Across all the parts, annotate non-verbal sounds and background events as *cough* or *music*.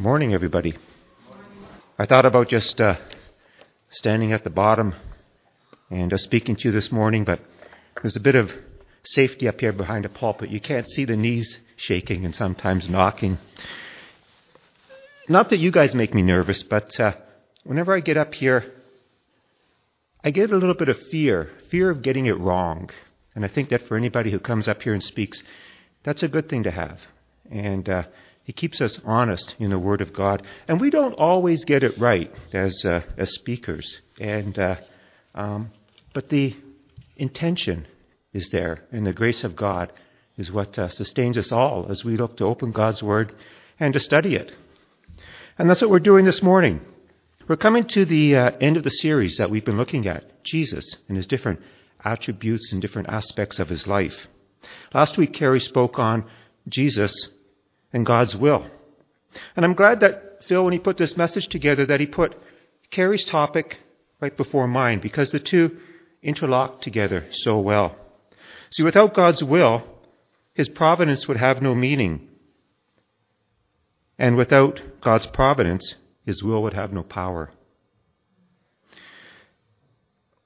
Morning, everybody. I thought about just uh, standing at the bottom and uh, speaking to you this morning, but there's a bit of safety up here behind the pulpit. You can't see the knees shaking and sometimes knocking. Not that you guys make me nervous, but uh, whenever I get up here, I get a little bit of fear fear of getting it wrong. And I think that for anybody who comes up here and speaks, that's a good thing to have. And uh, he keeps us honest in the Word of God. And we don't always get it right as, uh, as speakers. And, uh, um, but the intention is there, and the grace of God is what uh, sustains us all as we look to open God's Word and to study it. And that's what we're doing this morning. We're coming to the uh, end of the series that we've been looking at Jesus and his different attributes and different aspects of his life. Last week, Carrie spoke on Jesus and God's will. And I'm glad that Phil, when he put this message together, that he put Carrie's topic right before mine because the two interlock together so well. See, without God's will, his providence would have no meaning. And without God's providence, his will would have no power.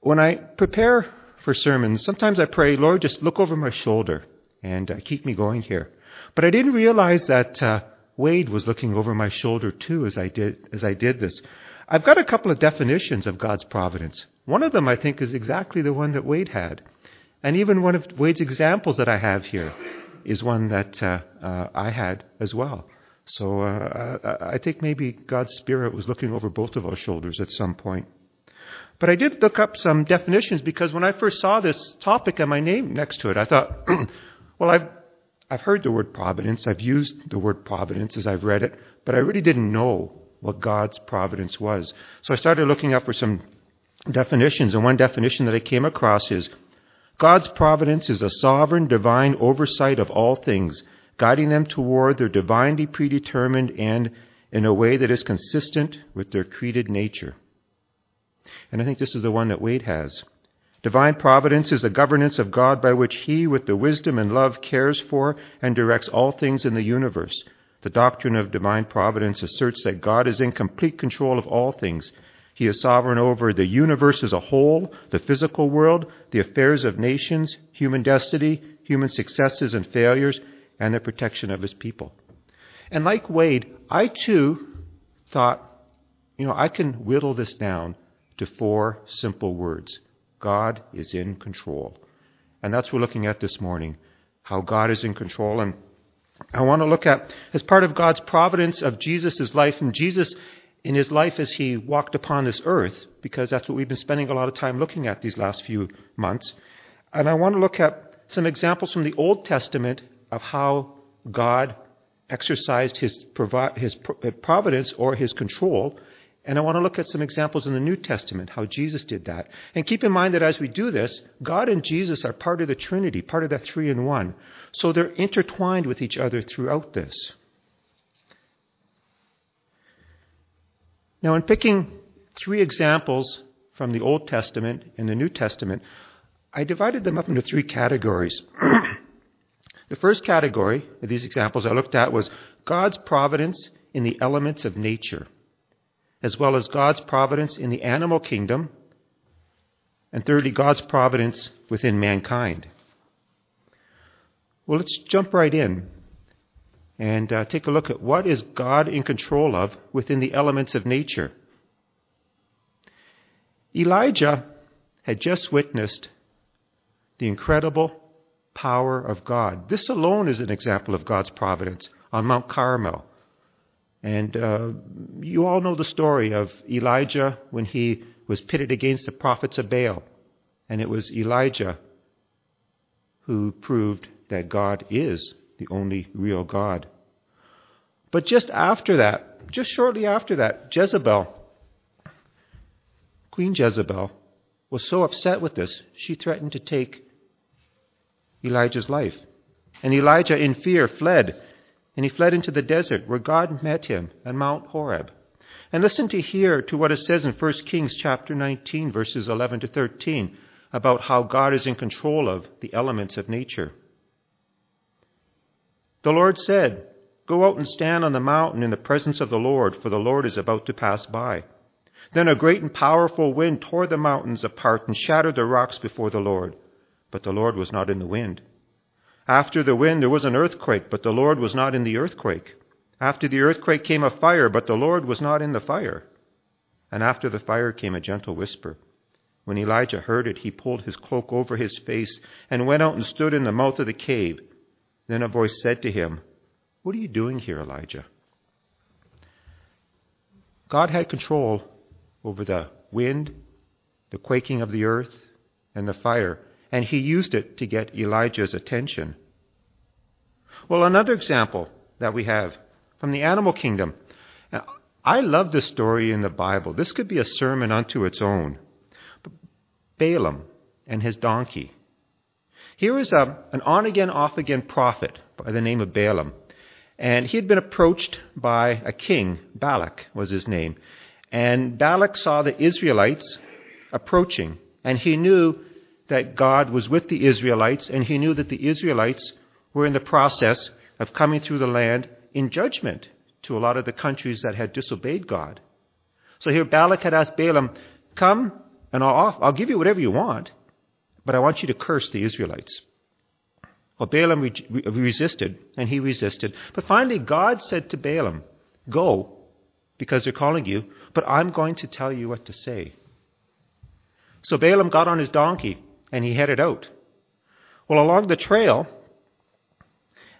When I prepare for sermons, sometimes I pray, Lord, just look over my shoulder and uh, keep me going here. But I didn't realize that uh, Wade was looking over my shoulder too as I did as I did this. I've got a couple of definitions of God's providence. One of them, I think, is exactly the one that Wade had, and even one of Wade's examples that I have here is one that uh, uh, I had as well. So uh, I think maybe God's Spirit was looking over both of our shoulders at some point. But I did look up some definitions because when I first saw this topic and my name next to it, I thought, *clears throat* well, I've I've heard the word providence, I've used the word providence as I've read it, but I really didn't know what God's providence was. So I started looking up for some definitions, and one definition that I came across is God's providence is a sovereign, divine oversight of all things, guiding them toward their divinely predetermined end in a way that is consistent with their created nature. And I think this is the one that Wade has. Divine providence is a governance of God by which He, with the wisdom and love, cares for and directs all things in the universe. The doctrine of divine providence asserts that God is in complete control of all things. He is sovereign over the universe as a whole, the physical world, the affairs of nations, human destiny, human successes and failures, and the protection of His people. And like Wade, I too thought, you know, I can whittle this down to four simple words. God is in control. And that's what we're looking at this morning how God is in control. And I want to look at, as part of God's providence of Jesus' life, and Jesus in his life as he walked upon this earth, because that's what we've been spending a lot of time looking at these last few months. And I want to look at some examples from the Old Testament of how God exercised his, provi- his providence or his control and I want to look at some examples in the New Testament, how Jesus did that. And keep in mind that as we do this, God and Jesus are part of the Trinity, part of that three in one. So they're intertwined with each other throughout this. Now, in picking three examples from the Old Testament and the New Testament, I divided them up into three categories. *clears throat* the first category of these examples I looked at was God's providence in the elements of nature as well as God's providence in the animal kingdom, and thirdly, God's providence within mankind. Well, let's jump right in and uh, take a look at what is God in control of within the elements of nature. Elijah had just witnessed the incredible power of God. This alone is an example of God's providence on Mount Carmel. And uh, you all know the story of Elijah when he was pitted against the prophets of Baal. And it was Elijah who proved that God is the only real God. But just after that, just shortly after that, Jezebel, Queen Jezebel, was so upset with this, she threatened to take Elijah's life. And Elijah, in fear, fled and he fled into the desert where God met him at Mount Horeb. And listen to here to what it says in 1 Kings chapter 19 verses 11 to 13 about how God is in control of the elements of nature. The Lord said, Go out and stand on the mountain in the presence of the Lord, for the Lord is about to pass by. Then a great and powerful wind tore the mountains apart and shattered the rocks before the Lord. But the Lord was not in the wind. After the wind there was an earthquake, but the Lord was not in the earthquake. After the earthquake came a fire, but the Lord was not in the fire. And after the fire came a gentle whisper. When Elijah heard it, he pulled his cloak over his face and went out and stood in the mouth of the cave. Then a voice said to him, What are you doing here, Elijah? God had control over the wind, the quaking of the earth, and the fire, and he used it to get Elijah's attention. Well, another example that we have from the animal kingdom. Now, I love this story in the Bible. This could be a sermon unto its own. Balaam and his donkey. Here is a, an on again, off again prophet by the name of Balaam. And he had been approached by a king, Balak was his name. And Balak saw the Israelites approaching, and he knew that God was with the Israelites, and he knew that the Israelites were in the process of coming through the land in judgment to a lot of the countries that had disobeyed God. So here Balak had asked Balaam, Come and I'll, I'll give you whatever you want, but I want you to curse the Israelites. Well, Balaam re- resisted, and he resisted. But finally, God said to Balaam, Go, because they're calling you, but I'm going to tell you what to say. So Balaam got on his donkey, and he headed out. Well, along the trail,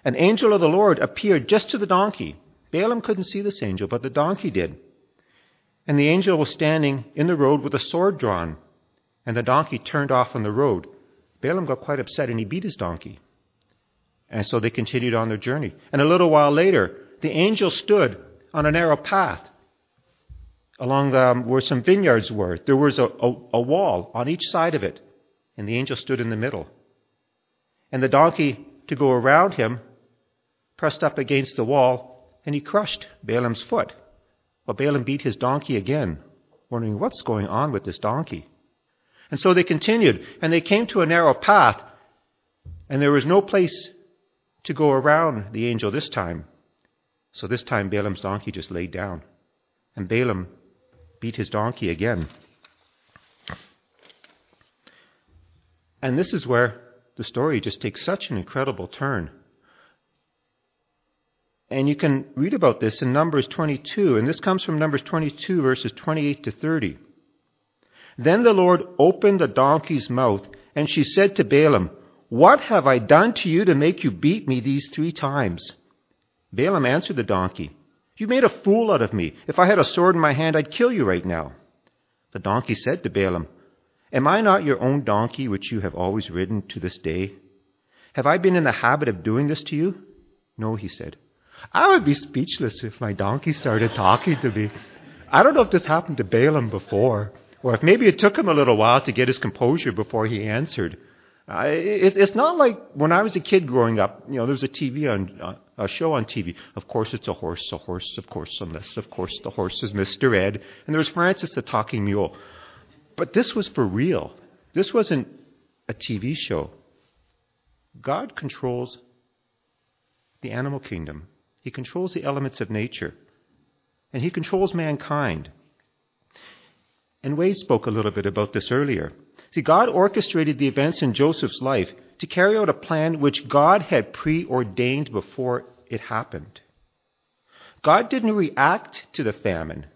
an angel of the Lord appeared just to the donkey. Balaam couldn't see this angel, but the donkey did. And the angel was standing in the road with a sword drawn, and the donkey turned off on the road. Balaam got quite upset and he beat his donkey. And so they continued on their journey. And a little while later, the angel stood on a narrow path along the, where some vineyards were. There was a, a, a wall on each side of it, and the angel stood in the middle. And the donkey, to go around him, pressed up against the wall, and he crushed Balaam's foot. But Balaam beat his donkey again, wondering what's going on with this donkey. And so they continued, and they came to a narrow path, and there was no place to go around the angel this time. So this time Balaam's donkey just laid down, and Balaam beat his donkey again. And this is where the story just takes such an incredible turn. And you can read about this in Numbers 22, and this comes from Numbers 22, verses 28 to 30. Then the Lord opened the donkey's mouth, and she said to Balaam, What have I done to you to make you beat me these three times? Balaam answered the donkey, You made a fool out of me. If I had a sword in my hand, I'd kill you right now. The donkey said to Balaam, Am I not your own donkey which you have always ridden to this day? Have I been in the habit of doing this to you? No, he said. I would be speechless if my donkey started talking to me. I don't know if this happened to Balaam before, or if maybe it took him a little while to get his composure before he answered. It, it's not like when I was a kid growing up, you know, there was a TV on, uh, a show on TV. Of course it's a horse, a horse, of course, unless, of course, the horse is Mr. Ed. And there was Francis the talking mule. But this was for real. This wasn't a TV show. God controls the animal kingdom. He controls the elements of nature. And he controls mankind. And Wade spoke a little bit about this earlier. See, God orchestrated the events in Joseph's life to carry out a plan which God had preordained before it happened. God didn't react to the famine.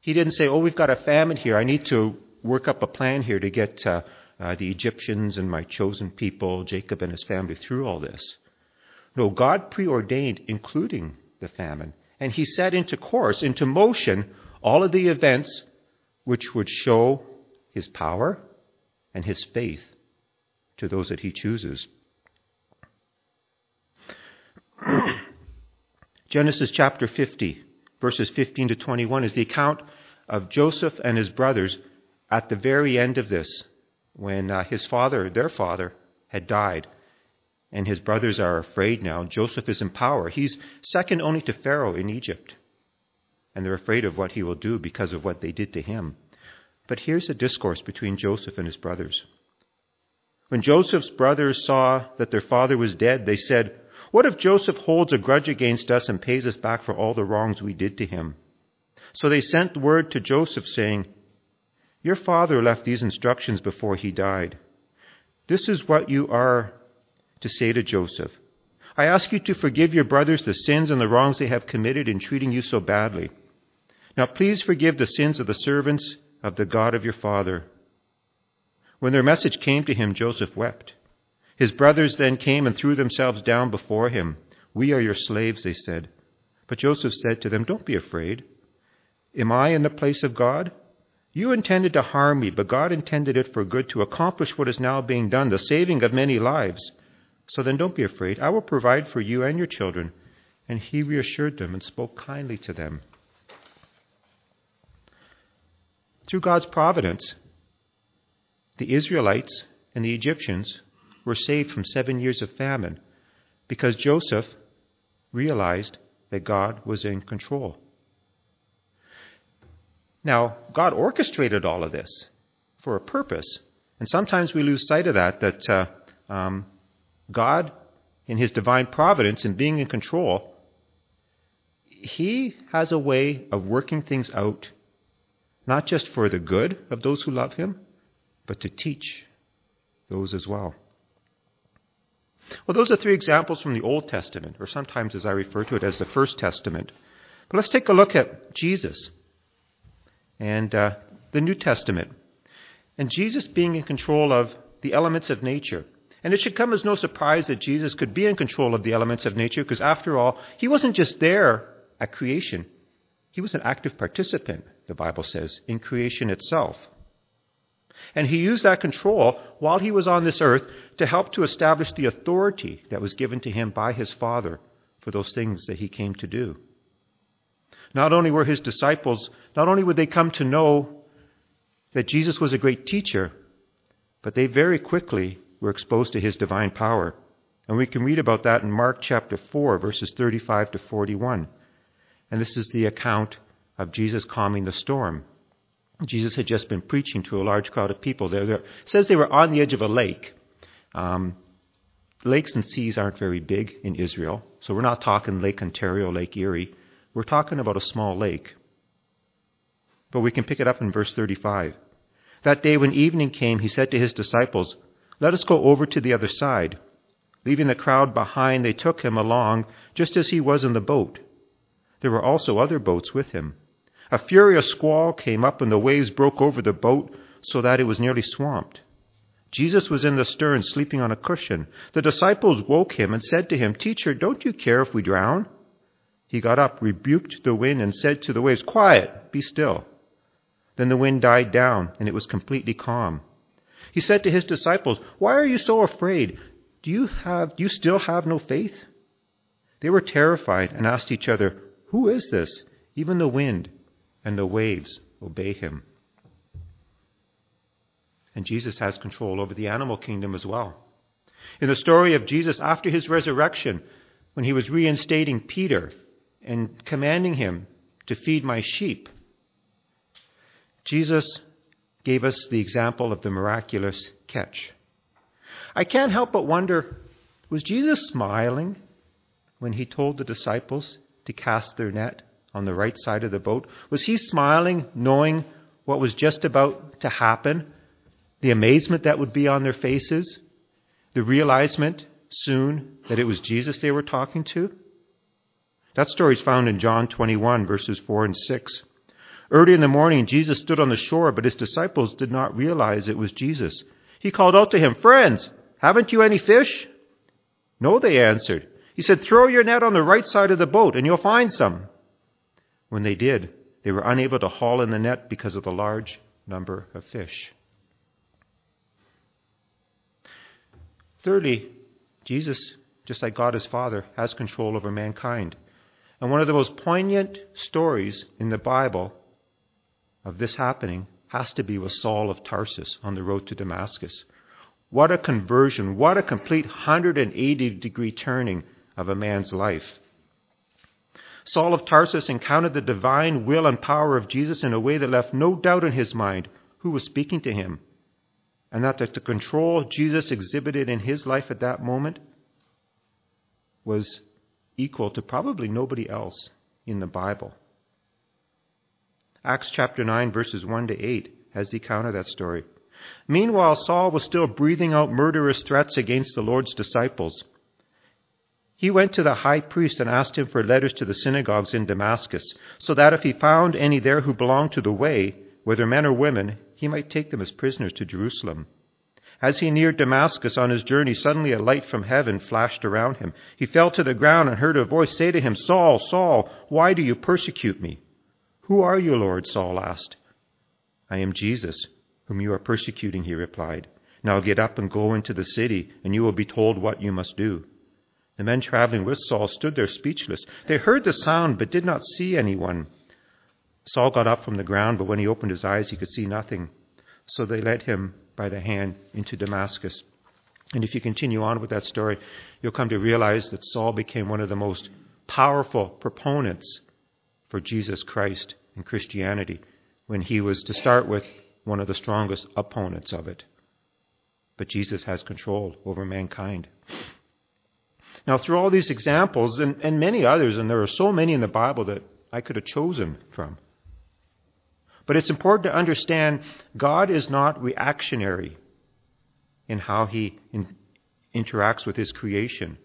He didn't say, Oh, we've got a famine here. I need to work up a plan here to get uh, uh, the Egyptians and my chosen people, Jacob and his family, through all this. No, God preordained, including the famine. And he set into course, into motion, all of the events which would show his power and his faith to those that he chooses. *clears throat* Genesis chapter 50, verses 15 to 21, is the account of Joseph and his brothers at the very end of this, when uh, his father, their father, had died and his brothers are afraid now. Joseph is in power. He's second only to Pharaoh in Egypt. And they're afraid of what he will do because of what they did to him. But here's a discourse between Joseph and his brothers. When Joseph's brothers saw that their father was dead, they said, What if Joseph holds a grudge against us and pays us back for all the wrongs we did to him? So they sent word to Joseph saying, Your father left these instructions before he died. This is what you are to say to Joseph. I ask you to forgive your brothers the sins and the wrongs they have committed in treating you so badly. Now please forgive the sins of the servants of the God of your father. When their message came to him, Joseph wept. His brothers then came and threw themselves down before him. We are your slaves, they said. But Joseph said to them, Don't be afraid. Am I in the place of God? You intended to harm me, but God intended it for good to accomplish what is now being done, the saving of many lives. So then don't be afraid. I will provide for you and your children. And he reassured them and spoke kindly to them. Through God's providence, the Israelites and the Egyptians were saved from seven years of famine because Joseph realized that God was in control. Now, God orchestrated all of this for a purpose. And sometimes we lose sight of that, that uh, um, God, in His divine providence and being in control, He has a way of working things out, not just for the good of those who love Him, but to teach those as well. Well, those are three examples from the Old Testament, or sometimes as I refer to it as the First Testament. But let's take a look at Jesus and uh, the New Testament. And Jesus being in control of the elements of nature. And it should come as no surprise that Jesus could be in control of the elements of nature, because after all, he wasn't just there at creation. He was an active participant, the Bible says, in creation itself. And he used that control while he was on this earth to help to establish the authority that was given to him by his Father for those things that he came to do. Not only were his disciples, not only would they come to know that Jesus was a great teacher, but they very quickly were exposed to his divine power. And we can read about that in Mark chapter 4, verses 35 to 41. And this is the account of Jesus calming the storm. Jesus had just been preaching to a large crowd of people. There, says they were on the edge of a lake. Um, lakes and seas aren't very big in Israel, so we're not talking Lake Ontario, Lake Erie. We're talking about a small lake. But we can pick it up in verse 35. That day when evening came, he said to his disciples, Let us go over to the other side. Leaving the crowd behind, they took him along just as he was in the boat. There were also other boats with him. A furious squall came up and the waves broke over the boat so that it was nearly swamped. Jesus was in the stern sleeping on a cushion. The disciples woke him and said to him, Teacher, don't you care if we drown? He got up, rebuked the wind, and said to the waves, Quiet, be still. Then the wind died down, and it was completely calm. He said to his disciples, Why are you so afraid? Do you, have, do you still have no faith? They were terrified and asked each other, Who is this? Even the wind and the waves obey him. And Jesus has control over the animal kingdom as well. In the story of Jesus after his resurrection, when he was reinstating Peter and commanding him to feed my sheep, Jesus gave us the example of the miraculous catch. I can't help but wonder was Jesus smiling when he told the disciples to cast their net on the right side of the boat? Was he smiling, knowing what was just about to happen? The amazement that would be on their faces? The realizement soon that it was Jesus they were talking to? That story is found in John 21, verses 4 and 6. Early in the morning, Jesus stood on the shore, but his disciples did not realize it was Jesus. He called out to him, Friends, haven't you any fish? No, they answered. He said, Throw your net on the right side of the boat, and you'll find some. When they did, they were unable to haul in the net because of the large number of fish. Thirdly, Jesus, just like God his Father, has control over mankind. And one of the most poignant stories in the Bible of this happening has to be with Saul of Tarsus on the road to Damascus. What a conversion, what a complete 180 degree turning of a man's life. Saul of Tarsus encountered the divine will and power of Jesus in a way that left no doubt in his mind who was speaking to him, and that the control Jesus exhibited in his life at that moment was equal to probably nobody else in the Bible. Acts chapter 9, verses 1 to 8 has the account of that story. Meanwhile, Saul was still breathing out murderous threats against the Lord's disciples. He went to the high priest and asked him for letters to the synagogues in Damascus, so that if he found any there who belonged to the way, whether men or women, he might take them as prisoners to Jerusalem. As he neared Damascus on his journey, suddenly a light from heaven flashed around him. He fell to the ground and heard a voice say to him, Saul, Saul, why do you persecute me? Who are you, Lord? Saul asked. I am Jesus, whom you are persecuting, he replied. Now get up and go into the city, and you will be told what you must do. The men traveling with Saul stood there speechless. They heard the sound, but did not see anyone. Saul got up from the ground, but when he opened his eyes, he could see nothing. So they led him by the hand into Damascus. And if you continue on with that story, you'll come to realize that Saul became one of the most powerful proponents for Jesus Christ and Christianity when he was, to start with, one of the strongest opponents of it. But Jesus has control over mankind. Now, through all these examples and, and many others, and there are so many in the Bible that I could have chosen from, but it's important to understand God is not reactionary in how he in, interacts with his creation.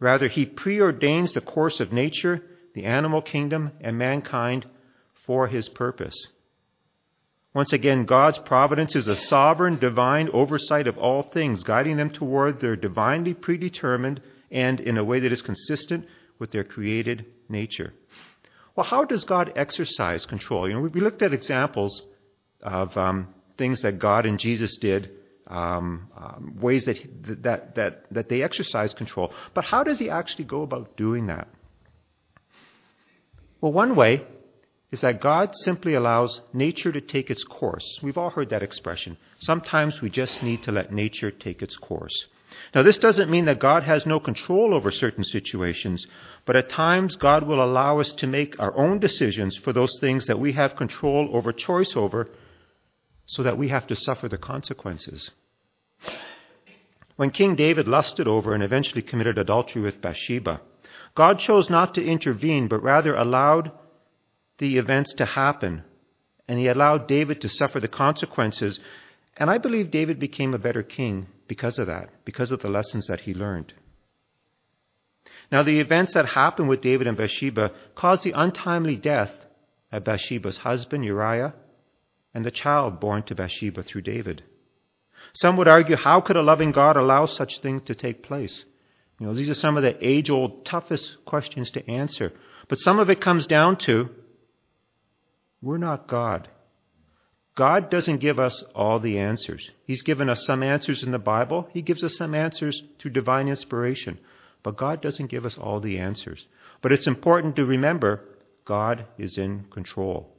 Rather, he preordains the course of nature, the animal kingdom, and mankind for his purpose. Once again, God's providence is a sovereign, divine oversight of all things, guiding them toward their divinely predetermined and in a way that is consistent with their created nature. Well, how does God exercise control? You know, we looked at examples of um, things that God and Jesus did, um, um, ways that, that, that, that they exercise control. But how does he actually go about doing that? Well, one way is that God simply allows nature to take its course. We've all heard that expression. Sometimes we just need to let nature take its course. Now, this doesn't mean that God has no control over certain situations, but at times God will allow us to make our own decisions for those things that we have control over, choice over, so that we have to suffer the consequences. When King David lusted over and eventually committed adultery with Bathsheba, God chose not to intervene, but rather allowed the events to happen, and he allowed David to suffer the consequences. And I believe David became a better king because of that, because of the lessons that he learned. Now, the events that happened with David and Bathsheba caused the untimely death of Bathsheba's husband, Uriah, and the child born to Bathsheba through David. Some would argue, how could a loving God allow such things to take place? You know, these are some of the age old, toughest questions to answer. But some of it comes down to we're not God. God doesn't give us all the answers. He's given us some answers in the Bible, He gives us some answers through divine inspiration. But God doesn't give us all the answers. But it's important to remember God is in control.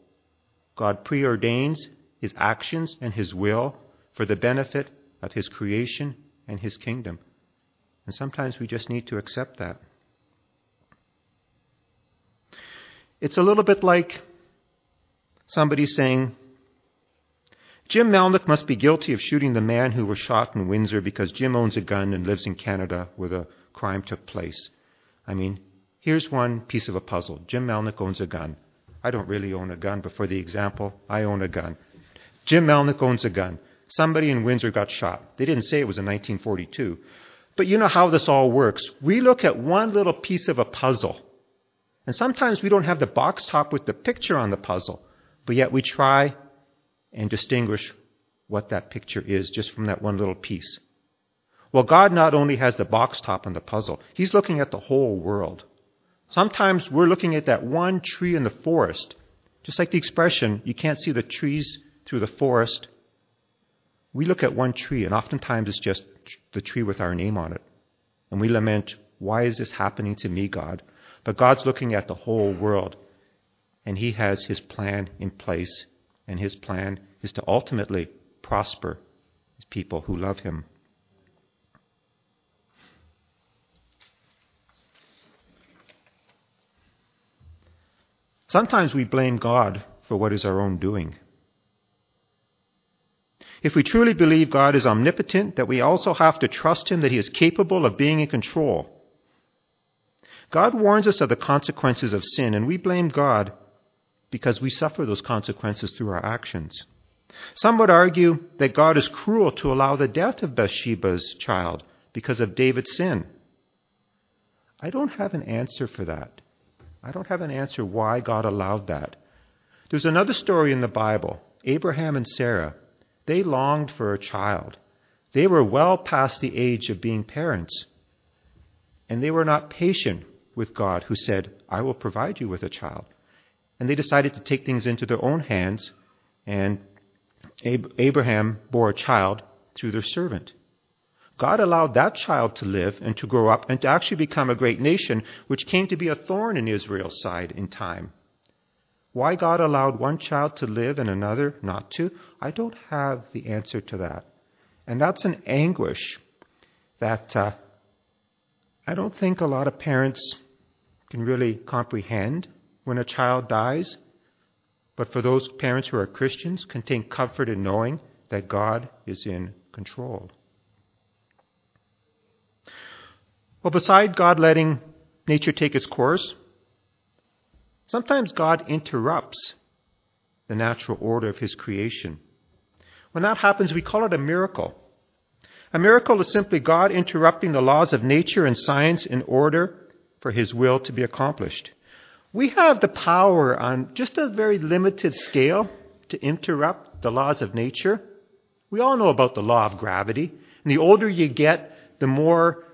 God preordains His actions and His will for the benefit of His creation and His kingdom. And sometimes we just need to accept that. It's a little bit like somebody saying, Jim Melnick must be guilty of shooting the man who was shot in Windsor because Jim owns a gun and lives in Canada where the crime took place. I mean, here's one piece of a puzzle. Jim Melnick owns a gun. I don't really own a gun, but for the example, I own a gun. Jim Melnick owns a gun. Somebody in Windsor got shot. They didn't say it was in 1942. But you know how this all works. We look at one little piece of a puzzle. And sometimes we don't have the box top with the picture on the puzzle, but yet we try and distinguish what that picture is just from that one little piece. Well, God not only has the box top on the puzzle, He's looking at the whole world. Sometimes we're looking at that one tree in the forest. Just like the expression, you can't see the trees through the forest. We look at one tree, and oftentimes it's just the tree with our name on it. And we lament, why is this happening to me, God? But God's looking at the whole world, and He has His plan in place and his plan is to ultimately prosper his people who love him. Sometimes we blame God for what is our own doing. If we truly believe God is omnipotent, that we also have to trust Him that He is capable of being in control. God warns us of the consequences of sin, and we blame God because we suffer those consequences through our actions. Some would argue that God is cruel to allow the death of Bathsheba's child because of David's sin. I don't have an answer for that. I don't have an answer why God allowed that. There's another story in the Bible Abraham and Sarah. They longed for a child. They were well past the age of being parents. And they were not patient with God, who said, I will provide you with a child. And they decided to take things into their own hands, and Abraham bore a child through their servant. God allowed that child to live and to grow up and to actually become a great nation, which came to be a thorn in Israel's side in time. Why God allowed one child to live and another not to, I don't have the answer to that. And that's an anguish that uh, I don't think a lot of parents can really comprehend when a child dies. But for those parents who are Christians, contain comfort in knowing that God is in control. Well, beside God letting nature take its course, sometimes God interrupts the natural order of His creation. When that happens, we call it a miracle. A miracle is simply God interrupting the laws of nature and science in order for His will to be accomplished. We have the power on just a very limited scale to interrupt the laws of nature. We all know about the law of gravity. And the older you get, the more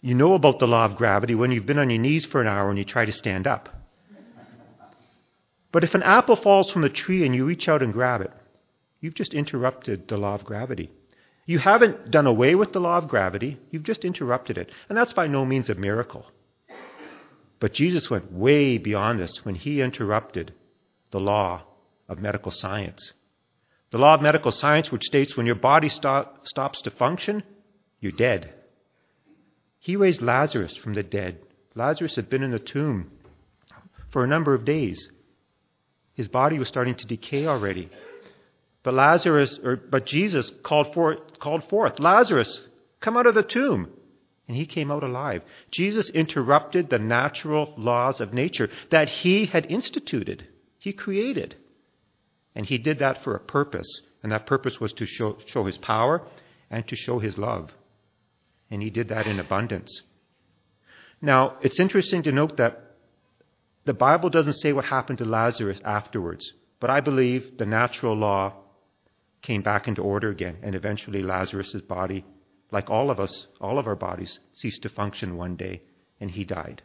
you know about the law of gravity when you've been on your knees for an hour and you try to stand up. But if an apple falls from the tree and you reach out and grab it, you've just interrupted the law of gravity. You haven't done away with the law of gravity, you've just interrupted it. And that's by no means a miracle. But Jesus went way beyond this when he interrupted the law of medical science. The law of medical science, which states when your body stop, stops to function, you're dead. He raised Lazarus from the dead. Lazarus had been in the tomb for a number of days. His body was starting to decay already. But Lazarus, or, but Jesus called forth, called forth, Lazarus, come out of the tomb. And he came out alive. Jesus interrupted the natural laws of nature that he had instituted, he created. And he did that for a purpose. And that purpose was to show, show his power and to show his love and he did that in abundance. Now, it's interesting to note that the Bible doesn't say what happened to Lazarus afterwards, but I believe the natural law came back into order again, and eventually Lazarus' body, like all of us, all of our bodies, ceased to function one day, and he died.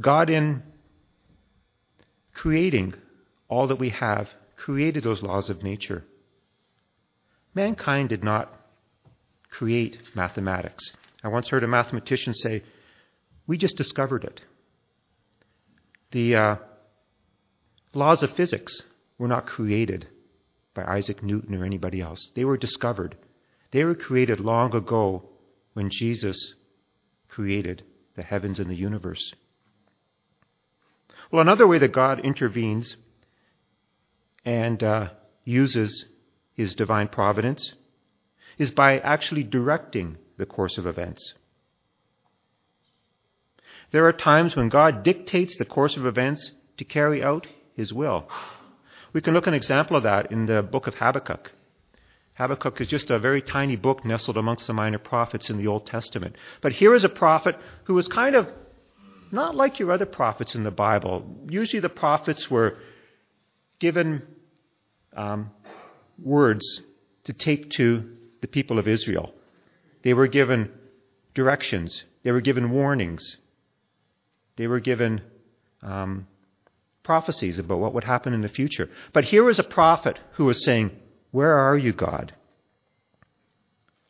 God, in creating all that we have, created those laws of nature. Mankind did not create mathematics. I once heard a mathematician say, We just discovered it. The uh, laws of physics were not created by Isaac Newton or anybody else, they were discovered. They were created long ago when Jesus created the heavens and the universe. Well, another way that God intervenes and uh, uses his divine providence is by actually directing the course of events. There are times when God dictates the course of events to carry out his will. We can look an example of that in the book of Habakkuk. Habakkuk is just a very tiny book nestled amongst the minor prophets in the Old Testament. But here is a prophet who was kind of not like your other prophets in the Bible. Usually the prophets were given um, words to take to the people of Israel. They were given directions, they were given warnings, they were given um, prophecies about what would happen in the future. But here was a prophet who was saying, Where are you, God?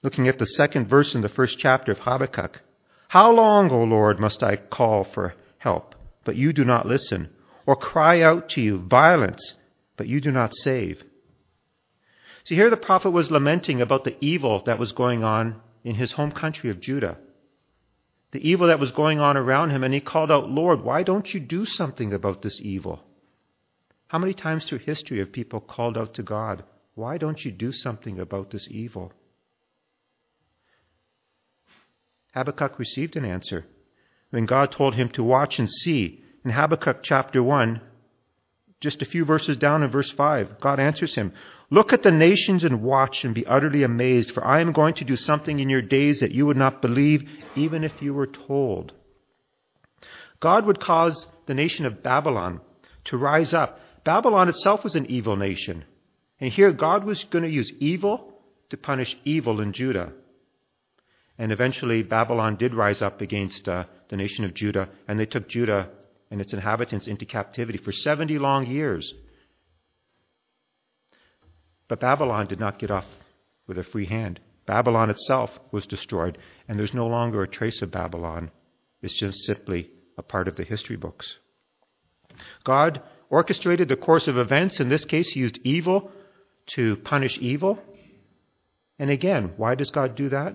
Looking at the second verse in the first chapter of Habakkuk. How long, O Lord, must I call for help, but you do not listen, or cry out to you violence, but you do not save? See, here the prophet was lamenting about the evil that was going on in his home country of Judah, the evil that was going on around him, and he called out, Lord, why don't you do something about this evil? How many times through history have people called out to God, Why don't you do something about this evil? Habakkuk received an answer when God told him to watch and see. In Habakkuk chapter 1, just a few verses down in verse 5, God answers him Look at the nations and watch and be utterly amazed, for I am going to do something in your days that you would not believe, even if you were told. God would cause the nation of Babylon to rise up. Babylon itself was an evil nation. And here God was going to use evil to punish evil in Judah. And eventually Babylon did rise up against uh, the nation of Judah, and they took Judah and its inhabitants into captivity for 70 long years. But Babylon did not get off with a free hand. Babylon itself was destroyed, and there's no longer a trace of Babylon. It's just simply a part of the history books. God orchestrated the course of events. In this case, he used evil to punish evil. And again, why does God do that?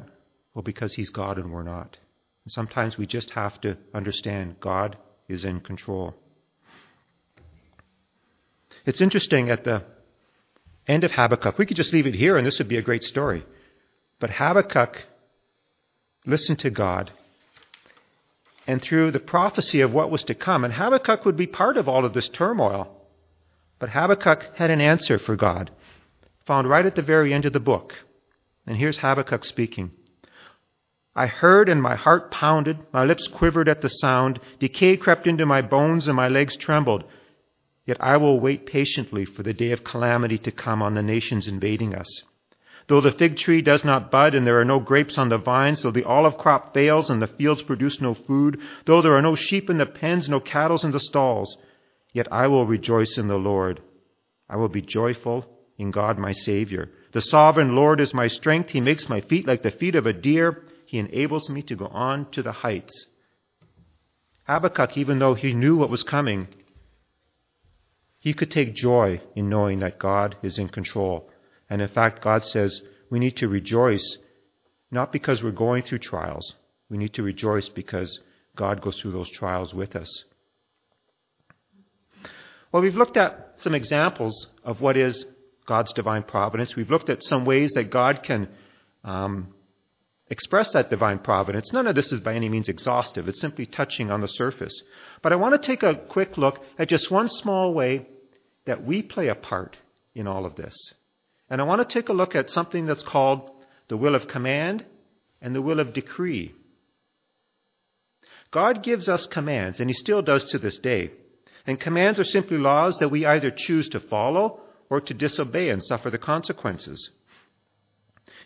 Well, because he's God and we're not. And sometimes we just have to understand God is in control. It's interesting at the end of Habakkuk, we could just leave it here and this would be a great story. But Habakkuk listened to God and through the prophecy of what was to come, and Habakkuk would be part of all of this turmoil. But Habakkuk had an answer for God, found right at the very end of the book. And here's Habakkuk speaking. I heard and my heart pounded, my lips quivered at the sound, decay crept into my bones and my legs trembled. Yet I will wait patiently for the day of calamity to come on the nations invading us. Though the fig tree does not bud and there are no grapes on the vines, though the olive crop fails and the fields produce no food, though there are no sheep in the pens, no cattle in the stalls, yet I will rejoice in the Lord. I will be joyful in God my Savior. The sovereign Lord is my strength. He makes my feet like the feet of a deer he enables me to go on to the heights. Habakkuk, even though he knew what was coming, he could take joy in knowing that God is in control. And in fact, God says we need to rejoice not because we're going through trials. We need to rejoice because God goes through those trials with us. Well, we've looked at some examples of what is God's divine providence. We've looked at some ways that God can um, express that divine providence. None of this is by any means exhaustive, it's simply touching on the surface. But I want to take a quick look at just one small way that we play a part in all of this. And I want to take a look at something that's called the will of command and the will of decree. God gives us commands, and He still does to this day. And commands are simply laws that we either choose to follow or to disobey and suffer the consequences.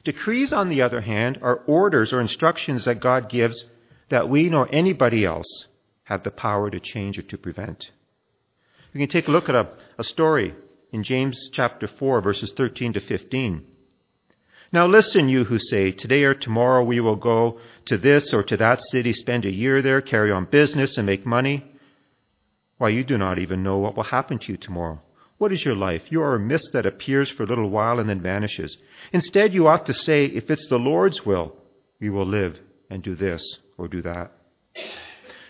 Decrees, on the other hand, are orders or instructions that God gives that we nor anybody else have the power to change or to prevent. We can take a look at a, a story in James chapter 4, verses 13 to 15. Now listen, you who say, Today or tomorrow we will go to this or to that city, spend a year there, carry on business, and make money. Why, you do not even know what will happen to you tomorrow. What is your life? You are a mist that appears for a little while and then vanishes. Instead, you ought to say, if it's the Lord's will, we will live and do this or do that.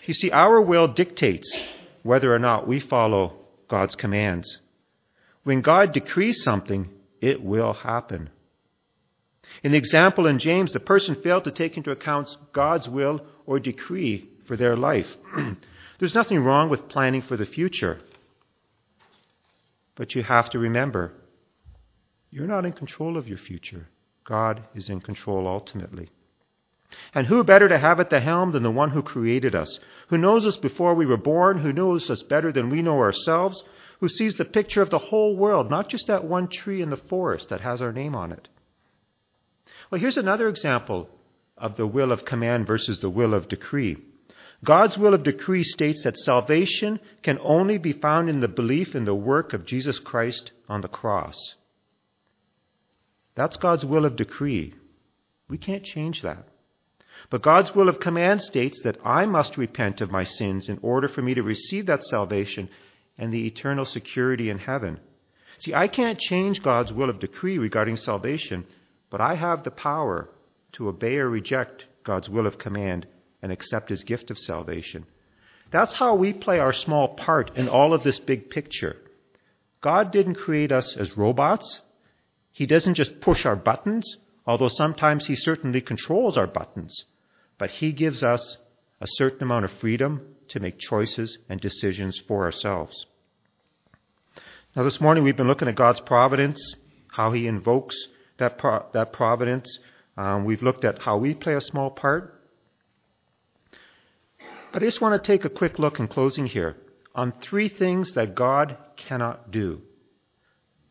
You see, our will dictates whether or not we follow God's commands. When God decrees something, it will happen. In the example in James, the person failed to take into account God's will or decree for their life. *clears throat* There's nothing wrong with planning for the future. But you have to remember, you're not in control of your future. God is in control ultimately. And who better to have at the helm than the one who created us, who knows us before we were born, who knows us better than we know ourselves, who sees the picture of the whole world, not just that one tree in the forest that has our name on it. Well, here's another example of the will of command versus the will of decree. God's will of decree states that salvation can only be found in the belief in the work of Jesus Christ on the cross. That's God's will of decree. We can't change that. But God's will of command states that I must repent of my sins in order for me to receive that salvation and the eternal security in heaven. See, I can't change God's will of decree regarding salvation, but I have the power to obey or reject God's will of command and accept his gift of salvation. That's how we play our small part in all of this big picture. God didn't create us as robots. He doesn't just push our buttons, although sometimes He certainly controls our buttons. But He gives us a certain amount of freedom to make choices and decisions for ourselves. Now, this morning we've been looking at God's providence, how He invokes that, pro- that providence. Um, we've looked at how we play a small part. But I just want to take a quick look in closing here on three things that God cannot do.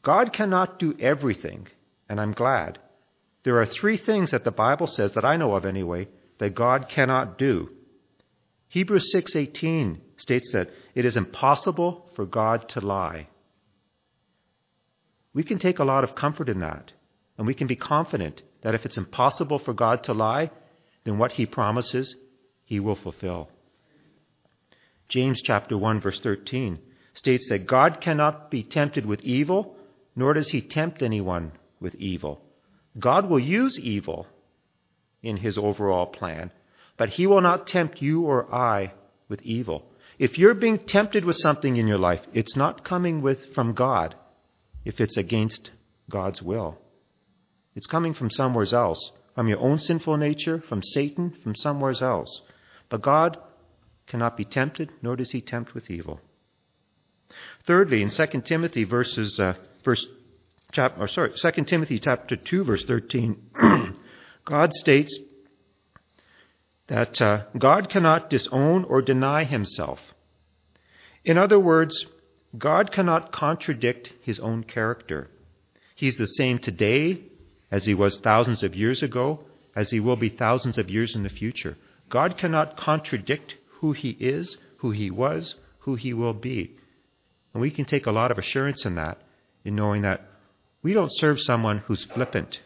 God cannot do everything, and I'm glad. There are three things that the Bible says that I know of anyway that God cannot do. Hebrews 6:18 states that it is impossible for God to lie. We can take a lot of comfort in that, and we can be confident that if it's impossible for God to lie, then what he promises, he will fulfill. James chapter 1 verse 13 states that God cannot be tempted with evil, nor does he tempt anyone with evil. God will use evil in his overall plan, but he will not tempt you or I with evil. If you're being tempted with something in your life, it's not coming with from God if it's against God's will. It's coming from somewhere else, from your own sinful nature, from Satan, from somewhere else. But God cannot be tempted, nor does he tempt with evil. Thirdly, in 2 Timothy verses uh, verse chap, or sorry, 2 Timothy chapter 2 verse 13, *clears throat* God states that uh, God cannot disown or deny himself. In other words, God cannot contradict his own character. He's the same today as he was thousands of years ago, as he will be thousands of years in the future. God cannot contradict who he is, who he was, who he will be. And we can take a lot of assurance in that, in knowing that we don't serve someone who's flippant,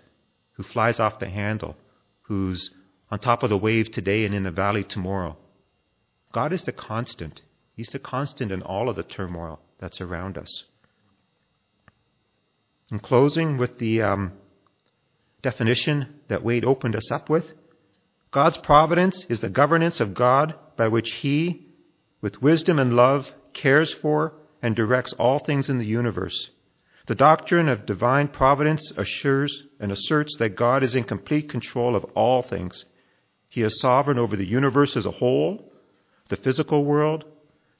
who flies off the handle, who's on top of the wave today and in the valley tomorrow. God is the constant. He's the constant in all of the turmoil that's around us. In closing with the um, definition that Wade opened us up with, God's providence is the governance of God by which He, with wisdom and love, cares for and directs all things in the universe. The doctrine of divine providence assures and asserts that God is in complete control of all things he is sovereign over the universe as a whole, the physical world,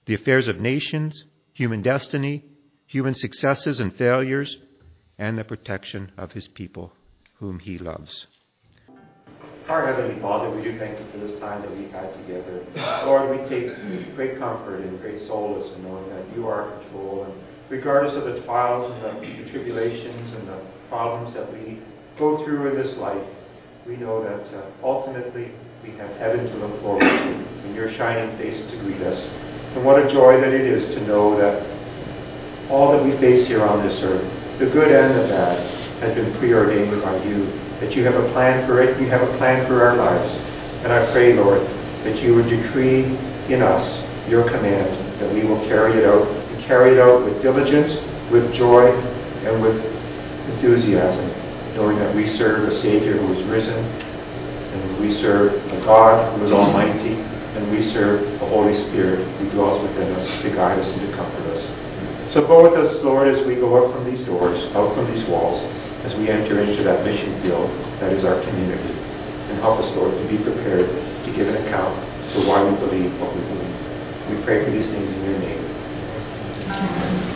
the affairs of nations, human destiny, human successes and failures, and the protection of his people, whom he loves. Our Heavenly Father, we do thank you for this time that we've had together. Lord, we take great comfort and great solace in knowing that you are in control. And regardless of the trials and the, the tribulations and the problems that we go through in this life, we know that uh, ultimately we have heaven to look forward to and your shining face to greet us. And what a joy that it is to know that all that we face here on this earth, the good and the bad, has been preordained by you. That you have a plan for it, you have a plan for our lives. And I pray, Lord, that you would decree in us your command, that we will carry it out, and carry it out with diligence, with joy, and with enthusiasm knowing that we serve a Savior who is risen, and we serve a God who is almighty, and we serve the Holy Spirit who dwells within us to guide us and to comfort us. So go with us, Lord, as we go out from these doors, out from these walls, as we enter into that mission field that is our community. And help us, Lord, to be prepared to give an account for why we believe what we believe. We pray for these things in your name.